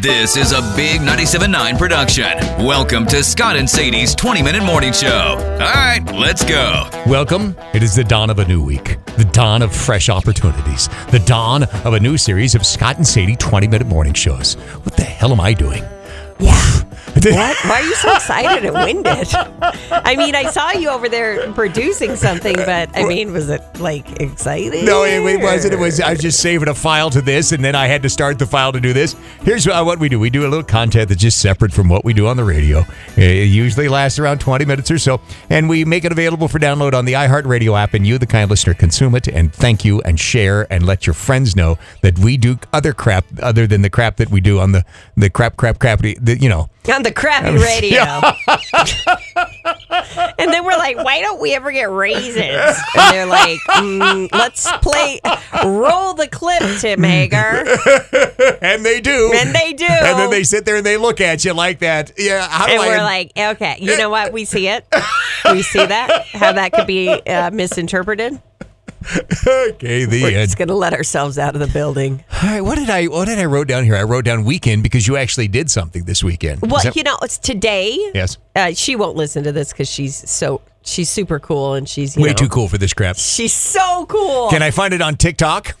This is a big 97.9 production. Welcome to Scott and Sadie's 20 minute morning show. All right, let's go. Welcome. It is the dawn of a new week, the dawn of fresh opportunities, the dawn of a new series of Scott and Sadie 20 minute morning shows. What the hell am I doing? Yeah. What? Why are you so excited and winded? I mean, I saw you over there producing something, but I mean, was it like exciting? No, it, it wasn't. It was. I was just saving a file to this, and then I had to start the file to do this. Here's uh, what we do: we do a little content that's just separate from what we do on the radio. It usually lasts around 20 minutes or so, and we make it available for download on the iHeartRadio app. And you, the kind listener, consume it and thank you and share and let your friends know that we do other crap other than the crap that we do on the the crap, crap, crap. The, you know, on the crappy radio. and then we're like, why don't we ever get raises? And they're like, mm, let's play, roll the clip, Tim Hager. and they do, And they do. and then they sit there and they look at you like that. Yeah, how do And I? we're like, okay, you know what? We see it. We see that, how that could be uh, misinterpreted. Okay, the We're end. just to let ourselves out of the building. All right, what did I what did I wrote down here? I wrote down weekend because you actually did something this weekend. Is Well, that- you know, it's today. yes, Uh, she won't listen to this because she's so, she's super cool and she's, you way know, too cool for this crap. She's so cool. Can I find it on TikTok?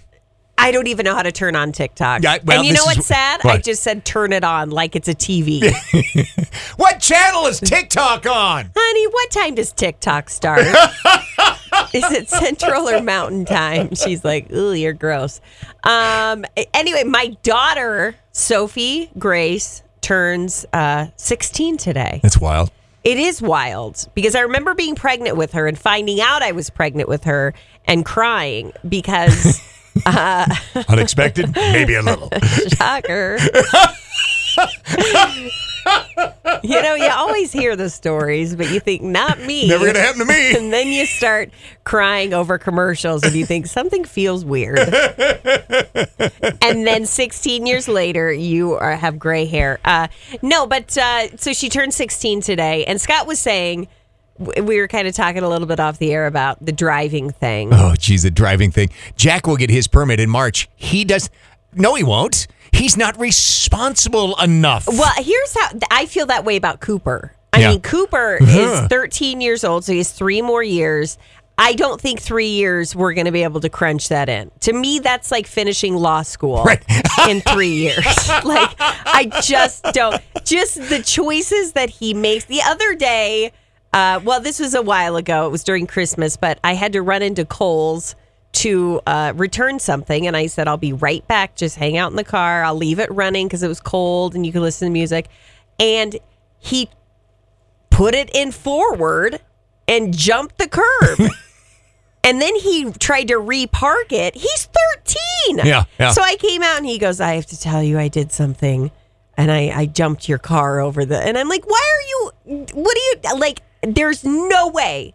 I don't even know how to turn on TikTok. Well, and you know is- what's sad? I just said turn it on like it's a TV. What channel is TikTok on? Honey, what time does TikTok start? Is it Central or Mountain Time? She's like, ooh, you're gross. Um, anyway, my daughter, Sophie Grace, turns uh, 16 today. That's wild. It is wild because I remember being pregnant with her and finding out I was pregnant with her and crying because, Unexpected, maybe a little. shocker. you know, you always hear the stories, but you think, not me. Never gonna happen to me. And then you start crying over commercials and you think something feels weird. and then 16 years later, you are, have gray hair. Uh, no, but uh, so she turned 16 today. And Scott was saying, we were kind of talking a little bit off the air about the driving thing. Oh, geez, the driving thing. Jack will get his permit in March. He does. No, he won't. He's not responsible enough. Well, here's how I feel that way about Cooper. I Yeah. mean, Cooper is 13 years old, so he has three more years. I don't think three years we're going to be able to crunch that in. To me, that's like finishing law school Right. in three years. like, I just don't. Just the choices that he makes. The other day, uh, well, this was a while ago. It was during Christmas, but I had to run into Kohl's to uh, return something. And I said, I'll be right back. Just hang out in the car. I'll leave it running because it was cold and you could listen to music. And he put it in forward and jumped the curb. and then he tried to repark it. He's 13. Yeah, yeah. So I came out and he goes, I have to tell you, I did something. And I, I jumped your car over the. And I'm like, why are you. What do you. Like, there's no way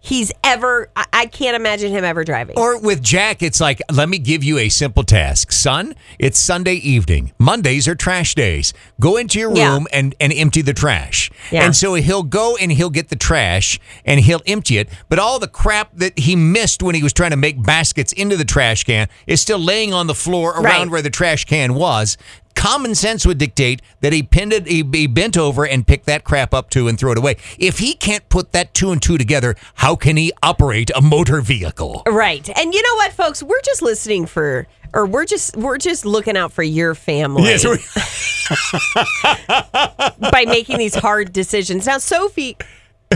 he's ever. I, I can't imagine him ever driving. Or with Jack, it's like, let me give you a simple task. Son, it's Sunday evening. Mondays are trash days. Go into your Yeah. room and, and empty the trash. Yeah. And so he'll go and he'll get the trash and he'll empty it. But all the crap that he missed when he was trying to make baskets into the trash can is still laying on the floor around Right. where the trash can was. Common sense would dictate that he pinned it, he, he bent over and picked that crap up too and threw it away. If he can't put that two and two together, how can he operate a motor vehicle? Right. And you know what, folks? We're just listening for or we're just we're just looking out for your family Yes, by making these hard decisions. Now, Sophie,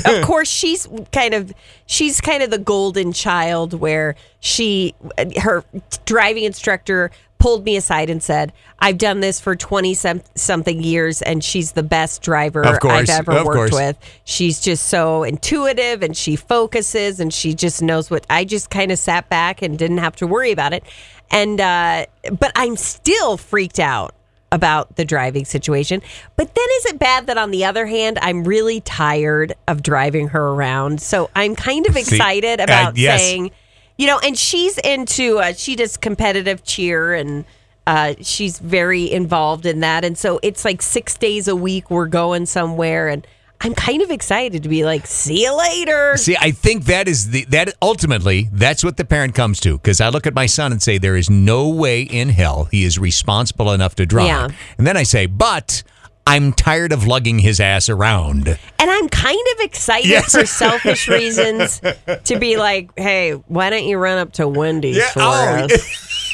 of course, she's kind of she's kind of the golden child where she her driving instructor pulled me aside and said, "I've done this for twenty some, something years, and she's the best driver course, I've ever worked course. with. She's just so intuitive, and she focuses, and she just knows what." I just kind of sat back and didn't have to worry about it, and uh, but I'm still freaked out about the driving situation. But then is it bad that on the other hand, I'm really tired of driving her around? So I'm kind of See, excited uh, about yes. saying, you know, and she's into, uh, she does competitive cheer and uh, she's very involved in that. And so it's like six days a week we're going somewhere. And I'm kind of excited to be like, see you later. See, I think that is the that ultimately that's what the parent comes to because I look at my son and say there is no way in hell he is responsible enough to drive, Yeah. and then I say, but I'm tired of lugging his ass around. And I'm kind of excited Yes. for selfish reasons to be like, hey, why don't you run up to Wendy's Yeah, for oh, us?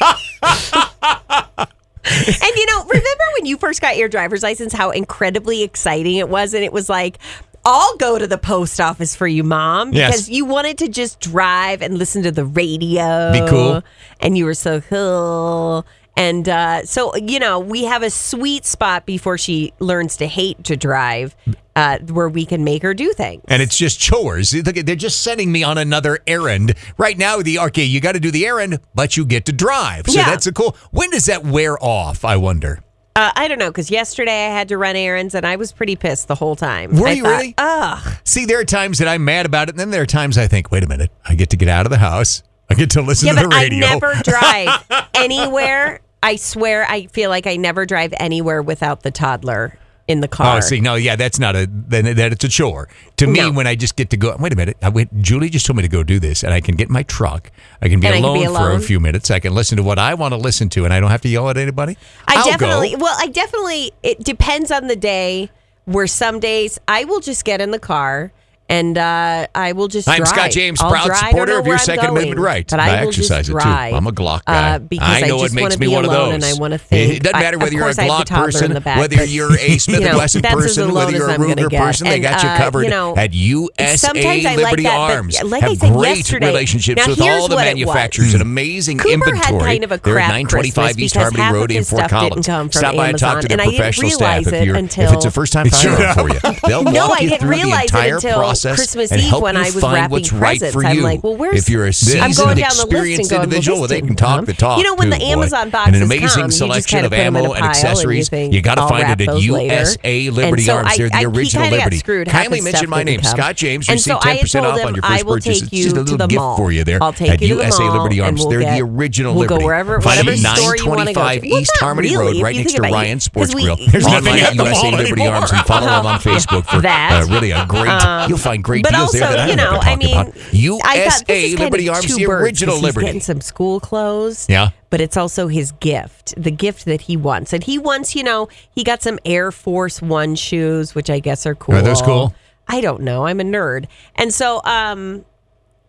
And you know, remember when you first got your driver's license, how incredibly exciting it was? And it was like, I'll go to the post office for you, mom, Yes. because you wanted to just drive and listen to the radio. Be cool. And you were so cool. And uh, so, you know, we have a sweet spot before she learns to hate to drive uh, where we can make her do things. And it's just chores. Look, they're just sending me on another errand. Right now, the okay, you got to do the errand, but you get to drive. So Yeah. that's a cool. When does that wear off? I wonder. Uh, I don't know, because yesterday I had to run errands and I was pretty pissed the whole time. Were I you thought, really? Ugh. See, there are times that I'm mad about it, and then there are times I think, wait a minute, I get to get out of the house. I get to listen Yeah, to the radio. I never drive anywhere. I swear, I feel like I never drive anywhere without the toddler in the oh, car. Oh, see, no, yeah, that's not a then that it's a chore to me No. when I just get to go. Wait a minute, I went. Julie just told me to go do this, and I can get my truck. I can be, I can alone, for a few minutes. I can listen to what I want to listen to, and I don't have to yell at anybody. I I'll definitely, Go. well, I definitely, it depends on the day. Where some days I will just get in the car and uh, I will just I'm drive. Scott James, I'll proud. Supporter of your I'm Second going, Amendment rights. But I I exercise it, too. I'm a Glock guy. Uh, because I know it just makes me be one of those. And I want to It- think. it doesn't matter whether you're a I the Glock person, the back, whether you're a Smith and Wesson person, whether you're a Ruger person, they got you uh, covered at USA I Liberty Arms. like I have said great yesterday- relationships with all the it manufacturers and amazing inventory. had kind of a They're crap 925 East Harmony Road in Fort Collins. Stop by and talk to their I didn't professional staff realize if it you're until- if it's a first time firearm for you. They'll walk I you through the it entire until process Christmas and Eve help when you I was find wrapping what's right presents. for I'm you. like, well, where's- if you're a I'm seasoned, going down the list and experienced going, well, individual, this well, they can didn't talk come. the talk. You know, when too, the boy. Amazon and boxes an amazing come, you just selection kinda of put 'em in ammo a and pile and you accessories. think, You got to I'll find wrap it at those later. USA And Liberty so Arms. I- They're I- the he original kinda got Liberty. screwed. Half Kindly his mention stuff my name, didn't come. Scott James. And Receive so I had 10% told off him, on your I first will purchase. take It's you just a to little the gift mall. for you there I'll take at you to the USA mall Liberty and Arms. we'll They're get- the original we'll go Liberty. wherever- Find it whatever store you wanna go 925. Well, East not Harmony really, Road, if right you next think to about it. Ryan Sports we- Grill. There's nothing at at the USA mall Liberty anymore. Arms and follow them on Facebook for That. uh, really a great. You'll find great but deals there also, that I you never know, I mean, about. I thought USA Liberty Arms, the original 'cause Liberty. He's getting some school clothes. Yeah. But it's also his gift, the gift that he wants. And he wants, you know, he got some Air Force One shoes, which I guess are cool. Are those cool? I don't know. I'm a nerd. And so, um,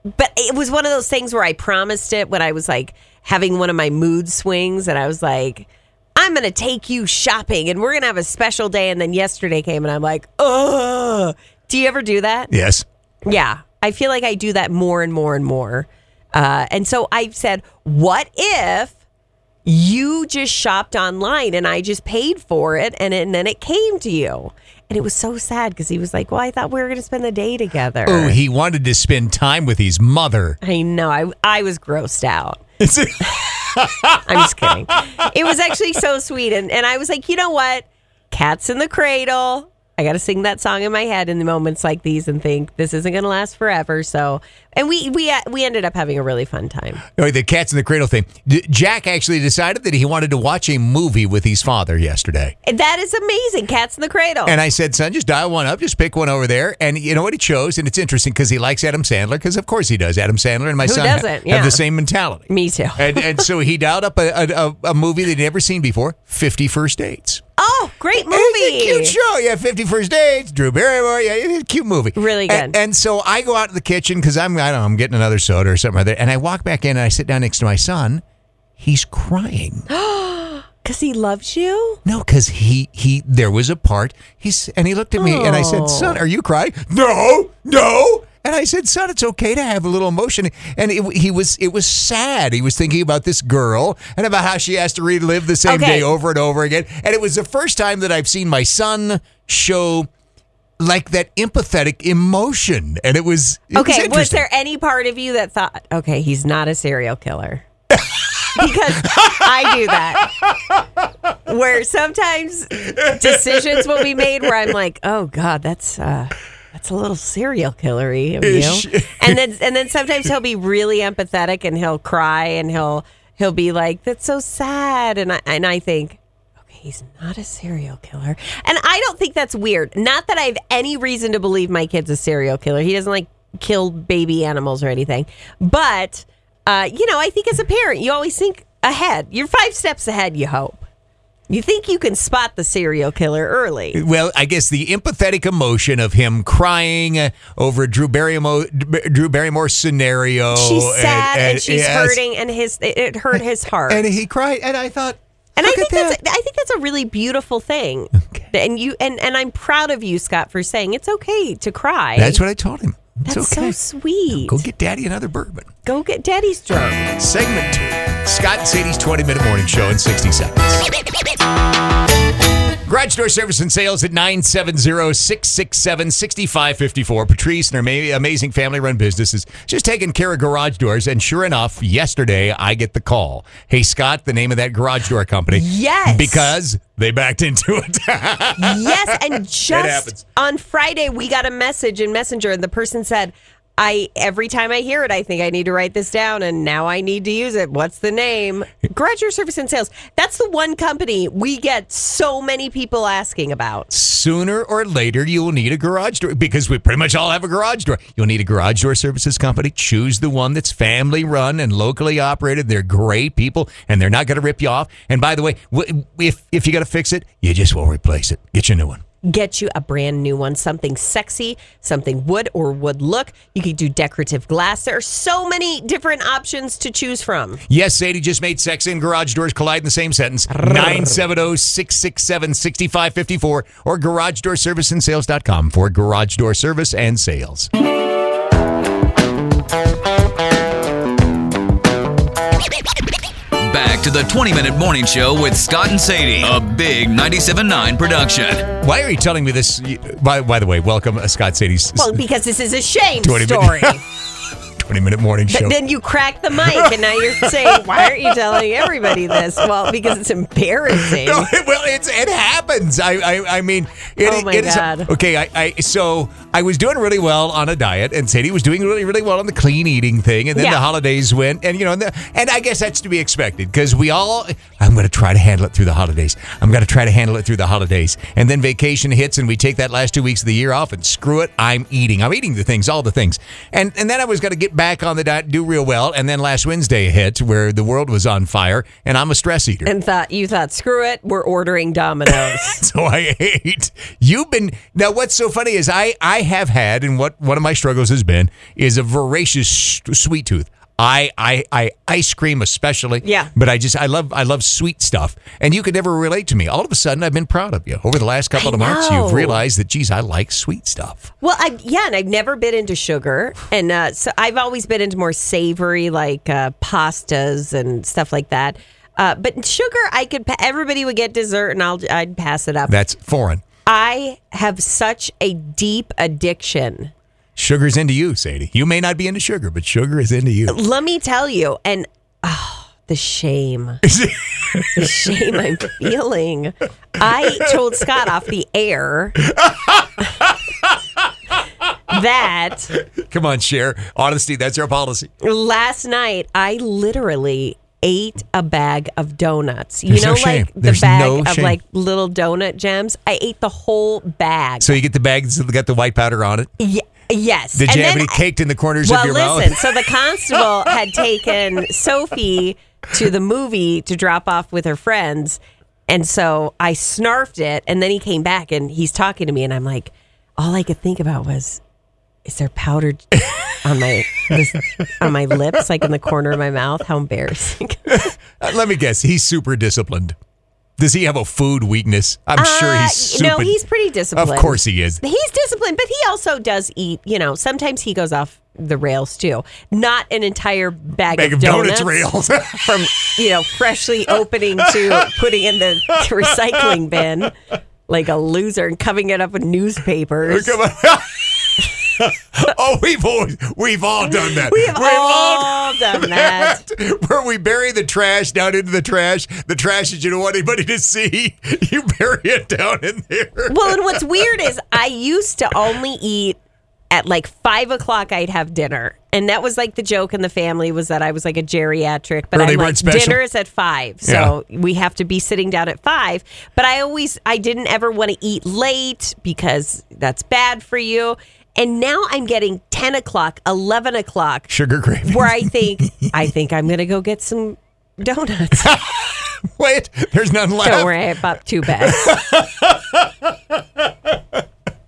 but it was one of those things where I promised it when I was like having one of my mood swings, and I was like, I'm going to take you shopping and we're going to have a special day. And then yesterday came and I'm like, oh, do you ever do that? Yes. Yeah. I feel like I do that more and more and more. Uh, and so I've said, what if you just shopped online and I just paid for it and, and then it came to you? And it was so sad because he was like, well, I thought we were going to spend the day together. Oh, he wanted to spend time with his mother. I know. I, I was grossed out. I'm just kidding. It was actually so sweet. And, and I was like, you know what? Cats in the cradle. I got to sing that song in my head in the moments like these and think this isn't going to last forever. So, and we we uh, we ended up having a really fun time. Oh, the cats in the cradle thing. Jack actually decided that he wanted to watch a movie with his father yesterday. That is amazing. Cats in the cradle. And I said, son, just dial one up, just pick one over there. And you know what he chose? And it's interesting because he likes Adam Sandler, because of course he does. Adam Sandler and my Who son ha- doesn't? have the same mentality. Me too. and, and so he dialed up a, a, a, movie that he'd never seen before 50 First Dates. Oh, great movie. Cute show. Yeah, 50 First Dates, Drew Barrymore. Yeah, it's a cute movie. Really And, good. and so I go out to the kitchen because I'm, I don't know, I'm getting another soda or something like that. And I walk back in and I sit down next to my son. He's crying. Because he loves you? No, because he he there was a part he's and he looked at me and I said, oh. "Son, are you crying?" No, no. And I said, son, it's okay to have a little emotion. And it, he was it was sad. He was thinking about this girl and about how she has to relive the same Okay. day over and over again. And it was the first time that I've seen my son show like that empathetic emotion. And it was it Okay, was, interesting. there any part of you that thought, okay, he's not a serial killer? because I do that. Where sometimes decisions will be made where I'm like, oh God, that's uh that's a little serial killery of Ish. you. And then and then sometimes he'll be really empathetic and he'll cry and he'll he'll be like, That's so sad and I and I think Okay, he's not a serial killer. And I don't think that's weird. Not that I have any reason to believe my kid's a serial killer. He doesn't like kill baby animals or anything. But, uh, you know, I think as a parent, you always think ahead. You're five steps ahead, you hope. You think you can spot the serial killer early. Well, I guess the empathetic emotion of him crying over Drew Barrymore, Drew Barrymore's scenario. She's sad and, she's yes. hurting, and his it, hurt his heart. and he cried, and I thought, And I think at that's. I think that's a really beautiful thing. And you and and I'm proud of you, Scott, for saying it's okay to cry. That's what I told him. It's That's okay. so sweet. Go get Daddy another bourbon. Go get Daddy's drunk. Segment two. Scott and Sadie's 20 minute morning show in 60 seconds. Garage door service and sales at 970 667 6554. Patrice and her amazing family run business is just taking care of garage doors. And sure enough, yesterday I get the call. Hey, Scott, the name of that garage door company. Yes. Because they backed into it. yes, and just on Friday we got a message in Messenger, and the person said, "I every time I hear it, I think I need to write this down, and now I need to use it. What's the name? Garage Door Service and Sales. That's the one company we get so many people asking about. sooner or later you will need a garage door because we pretty much all have a garage door. You'll need a garage door services company. Choose the one that's family run and locally operated. They're great people and they're not going to rip you off. And by the way, if if you got to fix it, you just won't replace it. Get you a new one. Get you a brand new one, something sexy, something wood or wood look. You could do decorative glass. There are so many different options to choose from. Yes, Sadie just made sex and garage doors collide in the same sentence. 970 667 6554 or garagedoorserviceandsales.com for garage door service and sales. Back to the 20 minute morning show with Scott and Sadie, a big 97.9 production. Why are you telling me this? By, by the way, welcome, uh, Scott Sadie's Well, because this is a shame story. minute, 20 minute morning show. But then you crack the mic, and now you're saying, "Why aren't you telling everybody this?" Well, because it's embarrassing. No, well, it's it happens. I I, I mean, it, Oh, my it is- God. okay, I, I so I was doing really well on a diet, and Sadie was doing really really well on the clean eating thing, and then Yeah. the holidays went, and you know, and, the, and I guess that's to be expected because we all. I'm going to try to handle it through the holidays. I'm going to try to handle it through the holidays, and then vacation hits, and we take that last two weeks of the year off, and screw it, I'm eating. I'm eating the things, all the things, and and then I was going to get back on the diet, do real well, and then last Wednesday hit where the world was on fire, and I'm a stress eater. And thought you thought, "Screw it, we're ordering Domino's." so I ate. You've been now. What's so funny is I I have had, and what one of my struggles has been is a voracious sweet tooth. I, I I ice cream especially. Yeah. But I just I love I love sweet stuff, and you could never relate to me. All of a sudden, I've been proud of you over the last couple I of months. You've realized that, geez, I like sweet stuff. well, I yeah, and I've never been into sugar, and uh, so I've always been into more savory, like uh, pastas and stuff like that. Uh, but sugar, I could. Everybody would get dessert, and I'll I'd pass it up. That's foreign. I have such a deep addiction. Sugar's into you, Sadie. You may not be into sugar, but sugar is into you. Let me tell you, and oh, the shame, the shame I'm feeling. I told Scott off the air that Come on, share honesty. That's our policy. last night I literally ate a bag of donuts. You There's know, no shame. like the There's bag no of shame. like little donut gems. I ate the whole bag. So you get the bags that got the white powder on it. Ye- yes. Did And you have any caked in the corners well, of your listen. mouth? So the constable had taken Sophie to the movie to drop off with her friends, and so I snarfed it, and then he came back and he's talking to me, and I'm like, all I could think about was, is there powder on my this, on my lips, like in the corner of my mouth? How embarrassing! Let me guess. He's super disciplined. Does he have a food weakness? I'm sure Uh, he's no, he's pretty disciplined. Of course he is. He's disciplined, but he also does eat. You know, sometimes he goes off the rails too. Not an entire bag, Bag of donuts rails. from you know freshly opening to putting in the recycling bin like a loser and covering it up with newspapers. Oh, we've always, we've all done that. We have all done that. Where we bury the trash down into the trash. The trash that you don't want anybody to see. You bury it down in there. Well, and what's weird is I used to only eat at like five o'clock. I'd have dinner, and that was like the joke in the family was that I was like a geriatric. But Early I'm like dinner is at five, so we have to be sitting down at five. But I always I didn't ever want to eat late because that's bad for you. And now I'm getting ten o'clock, eleven o'clock, Sugar craving. where I think I think I'm gonna go get some donuts. Wait, there's none left. Don't worry, I bought two bags.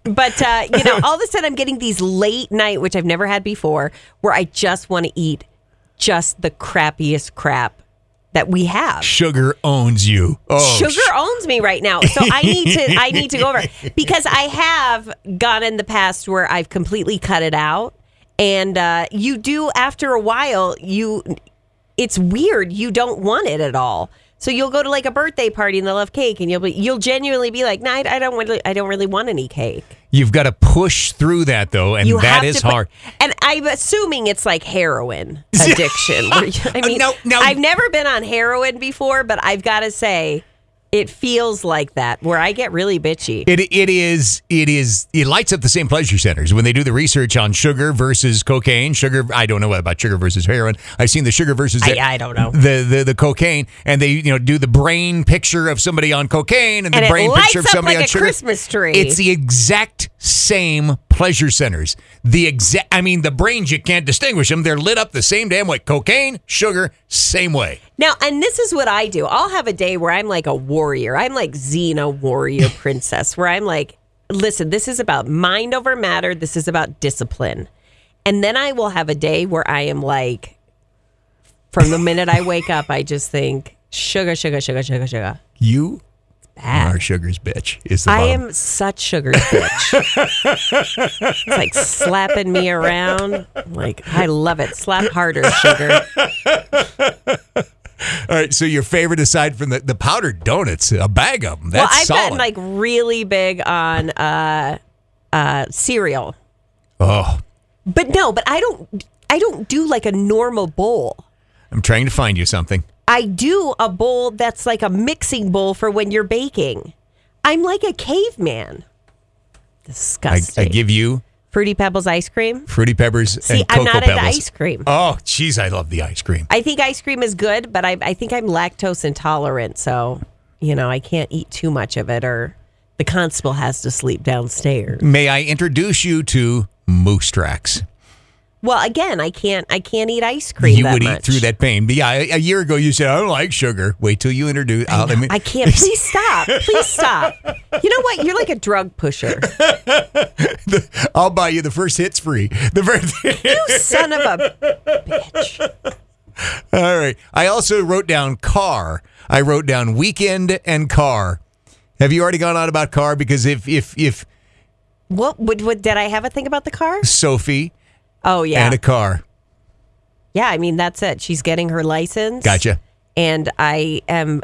but uh, you know, all of a sudden I'm getting these late night, which I've never had before, where I just want to eat just the crappiest crap that we have. Sugar owns you. Oh, Sugar owns me right now, so I need to. I need to go over because I have gone in the past where I've completely cut it out, and uh, you do after a while. You, it's weird. You don't want it at all. So you'll go to like a birthday party and they'll have cake, and you'll be you'll genuinely be like, "No, I I don't really, I don't really want any cake." You've got to push through that though, and You that to hard. and I'm assuming it's like heroin addiction. I uh, mean, No, no. I've never been on heroin before, but I've got to say, it feels like that where I get really bitchy. It it is it is it lights up the same pleasure centers when they do the research on sugar versus cocaine. Sugar, I don't know about sugar versus heroin. I've seen the sugar versus I- I don't know. the the the cocaine, and they you know do the brain picture of somebody on cocaine and, And the brain picture of somebody like on a sugar. Christmas tree. It's the exact same pleasure centers. The exact. I mean, the brains you can't distinguish them. They're lit up the same damn way. Cocaine, sugar, same way. Now, and this is what I do. I'll have a day where I'm like a warrior. I'm like Xena warrior princess, where I'm like, listen, this is about mind over matter. This is about discipline. And then I will have a day where I am like, from the minute I wake up, I just think sugar, sugar, sugar, sugar, sugar. You Bad. are sugar's bitch. Is the I bottom. am such sugar's bitch. it's like slapping me around. Like, I love it. Slap harder, sugar. All right, so your favorite aside from the, the powdered donuts, a bag of them. That's well, I've solid. gotten like really big on uh, uh, cereal, oh, but no, but I don't. I don't do like a normal bowl. I'm trying to find you something. I do a bowl that's like a mixing bowl for when you're baking. I'm like a caveman. I, Disgusting. I give you Fruity Pebbles ice cream. Fruity Pebbles See, and I'm cocoa not into pebbles. ice cream. Oh, jeez, I love the ice cream. I think ice cream is good, but I, I think I'm lactose intolerant, so you know I can't eat too much of it, or the constable has to sleep downstairs. May I introduce you to Moose Tracks? Well, again, I can't I can't eat ice cream. You would much. eat through that pain. But yeah, a year ago you said I don't like sugar. Wait till you introduce. Uh, let me- I can't. Please stop. Please stop. You know what? You're like a drug pusher. I'll buy you the first hits free. The first. You son of a bitch. All right. I also wrote down car. I wrote down weekend and car. Have you already gone on about car? Because if if if What would what did I have a thing about the car? Sophie Oh yeah. and a car, yeah, I mean that's it. She's getting her license. gotcha. And I am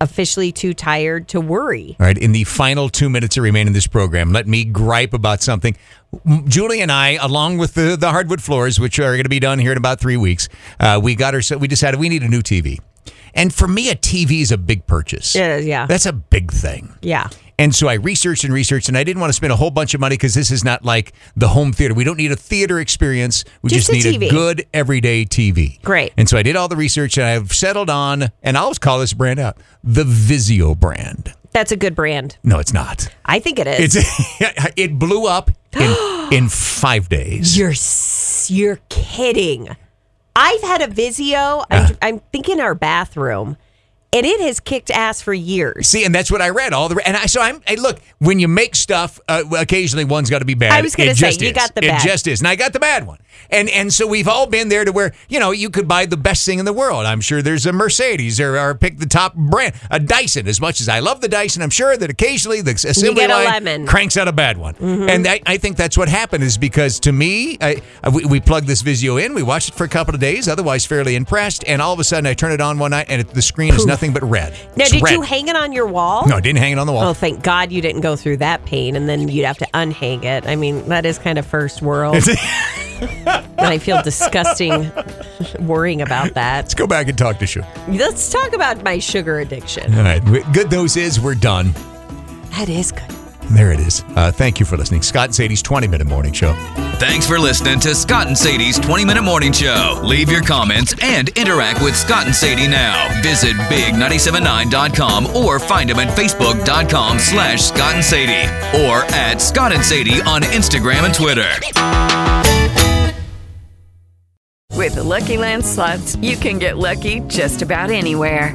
officially too tired to worry. All right, in the final two minutes that remain in this program, let me gripe about something. Julie and I, along with the, the hardwood floors, which are going to be done here in about three weeks, uh, we got our, we decided we need a new TV. And for me, a TV is a big purchase. Is, yeah. That's a big thing. Yeah. And so I researched and researched, and I didn't want to spend a whole bunch of money because this is not like the home theater. We don't need a theater experience. We Just just, a need a good everyday TV. Great. And so I did all the research, and I've settled on, and I'll just call this brand out the Vizio brand. That's a good brand. No, it's not. I think it is. It's it blew up in in five days. You're you're kidding. I've had a Vizio. I'm, I'm thinking our bathroom, and it has kicked ass for years. See, and that's what I read. All the and I so I'm. Hey, look, when you make stuff, uh, occasionally one's got to be bad. I was gonna say, you is. got the bad. It just is, and I got the bad one. And and so we've all been there to where you know you could buy the best thing in the world. I'm sure there's a Mercedes or, or pick the top brand, a Dyson. As much as I love the Dyson, I'm sure that occasionally the assembly line. Mm-hmm. cranks out a bad one. And I, I think that's what happened is because to me, I, I- we, we plugged this Vizio in, we watched it for a couple of days, otherwise fairly impressed, and all of a sudden I turn it on one night and it, the screen is nothing but red. Now, It's did red. you hang it on your wall? No, I didn't hang it on the wall. Oh, thank God you didn't go through that pain, and then you'd have to unhang it. I mean, that is kind of first world. I feel disgusting worrying about that. Let's go back and talk to Shu. Let's talk about my sugar addiction. All right. Good news is we're done. That is good. There it is. Uh, thank you for listening. Scott and Sadie's 20 minute morning show. Thanks for listening to Scott and Sadie's 20 minute morning show. Leave your comments and interact with Scott and Sadie now. Visit big979.com or find them at facebook.com slash Scott and Sadie or at Scott and Sadie on Instagram and Twitter. With the Lucky Land slots, you can get lucky just about anywhere.